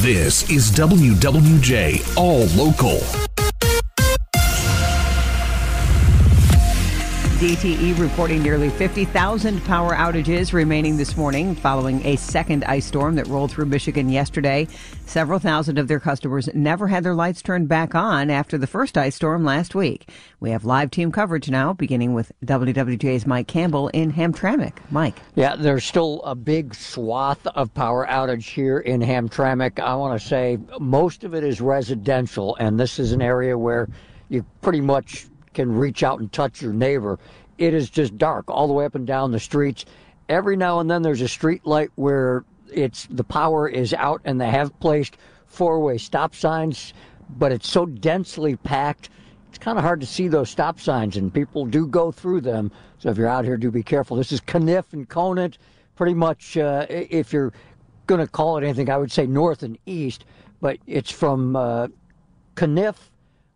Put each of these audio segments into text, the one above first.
This is WWJ All Local. DTE reporting nearly 50,000 power outages remaining this morning following a second ice storm that rolled through Michigan yesterday. Several thousand of their customers never had their lights turned back on after the first ice storm last week. We have live team coverage now, beginning with WWJ's Mike Campbell in Hamtramck. Mike. Yeah, there's still a big swath of power outage here in Hamtramck. I want to say most of it is residential, and this is an area where you pretty much can reach out and touch your neighbor. It is just dark all the way up and down the streets. Every now and then there's a street light where it's the power is out and they have placed four-way stop signs, but it's so densely packed. It's kind of hard to see those stop signs, and people do go through them. So if you're out here, do be careful. This is Caniff and Conant. Pretty much, uh, if you're going to call it anything, I would say north and east, but it's from uh, Caniff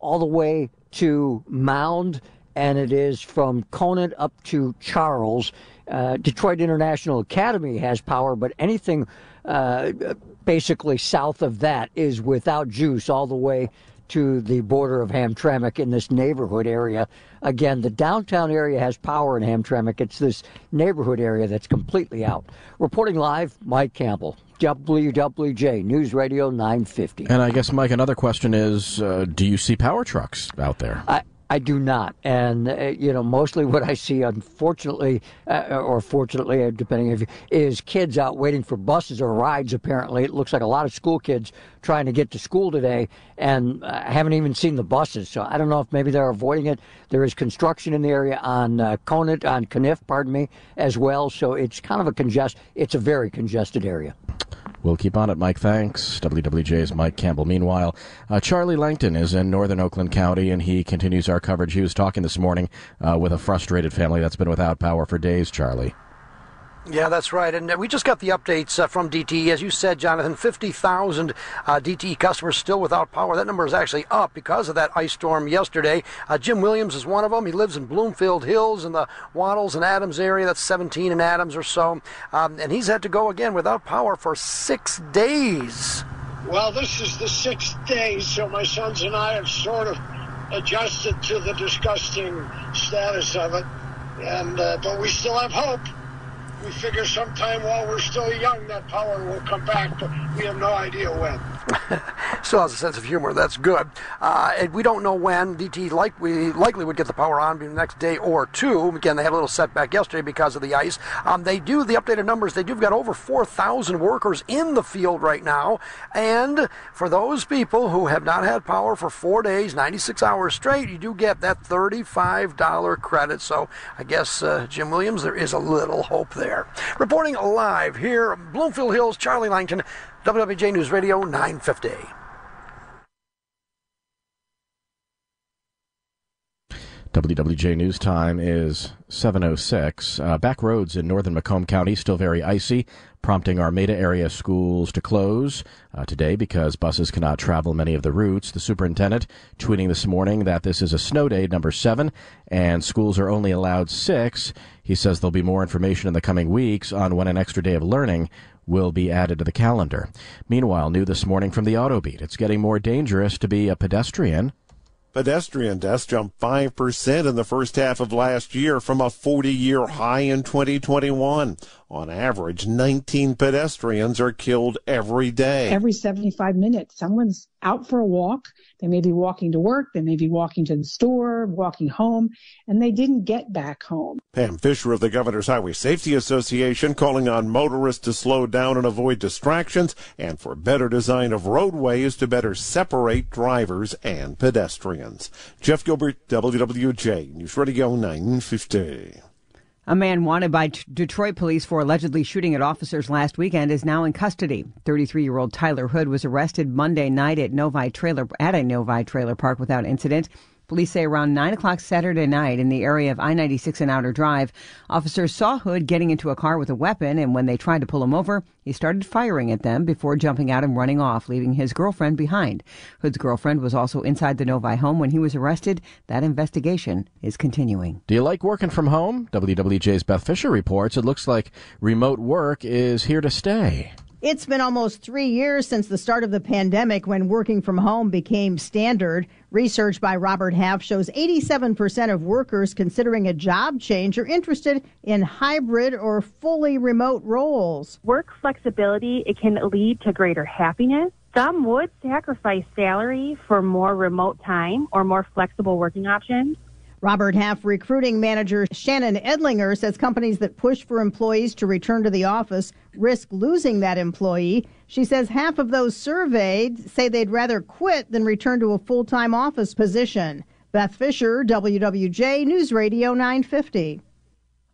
all the way to Mound, and it is from Conant up to Charles. Uh, Detroit International Academy has power, but anything uh, basically south of that is without juice all the way to the border of Hamtramck in this neighborhood area. Again, the downtown area has power in Hamtramck. It's this neighborhood area that's completely out. Reporting live, Mike Campbell. WWJ News Radio 950. And I guess, Mike, another question is uh, do you see power trucks out there? I, I do not. And, uh, you know, mostly what I see, unfortunately, uh, or fortunately, uh, depending if is kids out waiting for buses or rides, apparently. It looks like a lot of school kids trying to get to school today and uh, haven't even seen the buses. So I don't know if maybe they're avoiding it. There is construction in the area on uh, Conant, on Caniff, pardon me, as well. So it's kind of a congest. It's a very congested area. We'll keep on it, Mike. Thanks. WWJ's Mike Campbell. Meanwhile, uh, Charlie Langton is in northern Oakland County, and he continues our coverage. He was talking this morning uh, with a frustrated family that's been without power for days, Charlie. Yeah, that's right. And uh, we just got the updates uh, from DTE. As you said, Jonathan, 50,000 uh, DTE customers still without power. That number is actually up because of that ice storm yesterday. Uh, Jim Williams is one of them. He lives in Bloomfield Hills in the Wattles and Adams area. That's 17 in Adams or so. Um, and he's had to go again without power for six days. Well, this is the sixth day, so my sons and I have sort of adjusted to the disgusting status of it. And uh, but we still have hope we figure sometime while we're still young that power will come back, but we have no idea when. Still has a sense of humor. That's good. Uh, and we don't know when. DT like we likely would get the power on the next day or two. Again, they had a little setback yesterday because of the ice. Um, they do the updated numbers. They do have got over 4,000 workers in the field right now. And for those people who have not had power for four days, 96 hours straight, you do get that $35 credit. So I guess uh, Jim Williams, there is a little hope there. Reporting live here, Bloomfield Hills, Charlie Langton. WWJ News Radio 950. WWJ News Time is 7.06. Uh, back roads in northern Macomb County still very icy, prompting Armada area schools to close uh, today because buses cannot travel many of the routes. The superintendent tweeting this morning that this is a snow day number seven and schools are only allowed six. He says there'll be more information in the coming weeks on when an extra day of learning will be added to the calendar. Meanwhile, new this morning from the Autobeat, it's getting more dangerous to be a pedestrian. Pedestrian deaths jumped 5% in the first half of last year from a 40 year high in 2021. On average, 19 pedestrians are killed every day. Every 75 minutes, someone's out for a walk. They may be walking to work, they may be walking to the store, walking home, and they didn't get back home. Pam Fischer of the Governor's Highway Safety Association calling on motorists to slow down and avoid distractions and for better design of roadways to better separate drivers and pedestrians. Jeff Gilbert, WWJ, News Radio 950. A man wanted by T- Detroit police for allegedly shooting at officers last weekend is now in custody. 33-year-old Tyler Hood was arrested Monday night at Novi trailer at a Novi trailer park without incident. Police say around 9 o'clock Saturday night in the area of I 96 and Outer Drive, officers saw Hood getting into a car with a weapon, and when they tried to pull him over, he started firing at them before jumping out and running off, leaving his girlfriend behind. Hood's girlfriend was also inside the Novi home when he was arrested. That investigation is continuing. Do you like working from home? WWJ's Beth Fisher reports it looks like remote work is here to stay. It's been almost three years since the start of the pandemic when working from home became standard. Research by Robert Half shows 87% of workers considering a job change are interested in hybrid or fully remote roles. Work flexibility, it can lead to greater happiness. Some would sacrifice salary for more remote time or more flexible working options. Robert Half recruiting manager Shannon Edlinger says companies that push for employees to return to the office risk losing that employee. She says half of those surveyed say they'd rather quit than return to a full time office position. Beth Fisher, WWJ News Radio 950.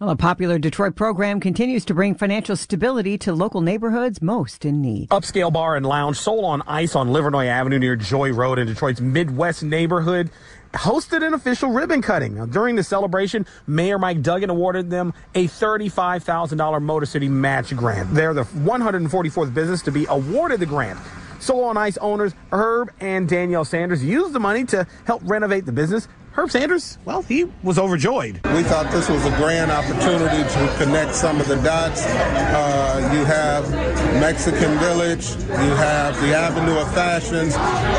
Well, a popular Detroit program continues to bring financial stability to local neighborhoods most in need. Upscale Bar and Lounge, Soul on Ice on Livernois Avenue near Joy Road in Detroit's Midwest neighborhood hosted an official ribbon cutting. Now, during the celebration, Mayor Mike Duggan awarded them a $35,000 Motor City match grant. They're the 144th business to be awarded the grant. Soul on Ice owners Herb and Danielle Sanders used the money to help renovate the business. Herb Sanders, well, he was overjoyed. We thought this was a grand opportunity to connect some of the dots. Uh, you have Mexican Village, you have the Avenue of Fashions.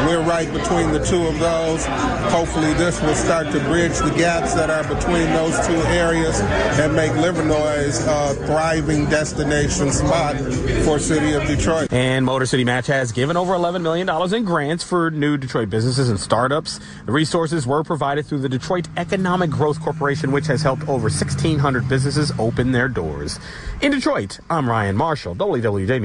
We're right between the two of those. Hopefully, this will start to bridge the gaps that are between those two areas and make Livernois a thriving destination spot for City of Detroit. And Motor City Match has given over $11 million in grants for new Detroit businesses and startups. The resources were provided through the Detroit Economic Growth Corporation, which has helped over 1,600 businesses open their doors. In Detroit, I'm Ryan Marshall, WWJ